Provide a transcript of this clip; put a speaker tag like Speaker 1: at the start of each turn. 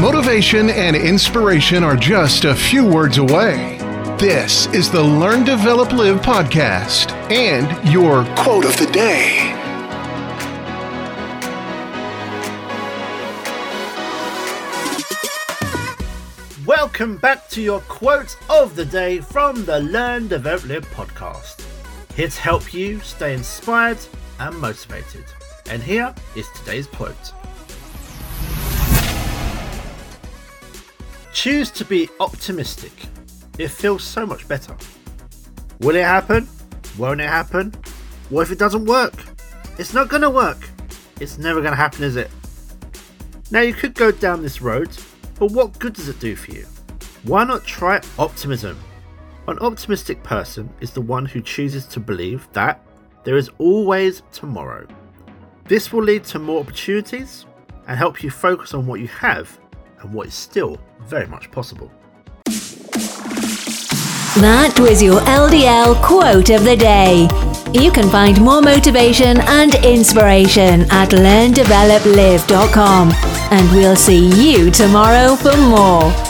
Speaker 1: Motivation and inspiration are just a few words away. This is the Learn, Develop, Live podcast and your quote of the day.
Speaker 2: Welcome back to your quote of the day from the Learn, Develop, Live podcast. Here to help you stay inspired and motivated. And here is today's quote Choose to be optimistic it feels so much better. Will it happen? Won't it happen? What if it doesn't work? It's not going to work. It's never going to happen, is it? Now, you could go down this road, but what good does it do for you? Why not try optimism? An optimistic person is the one who chooses to believe that there is always tomorrow. This will lead to more opportunities and help you focus on what you have and what is still very much possible.
Speaker 3: That was your LDL quote of the day. You can find more motivation and inspiration at learndeveloplive.com. And we'll see you tomorrow for more.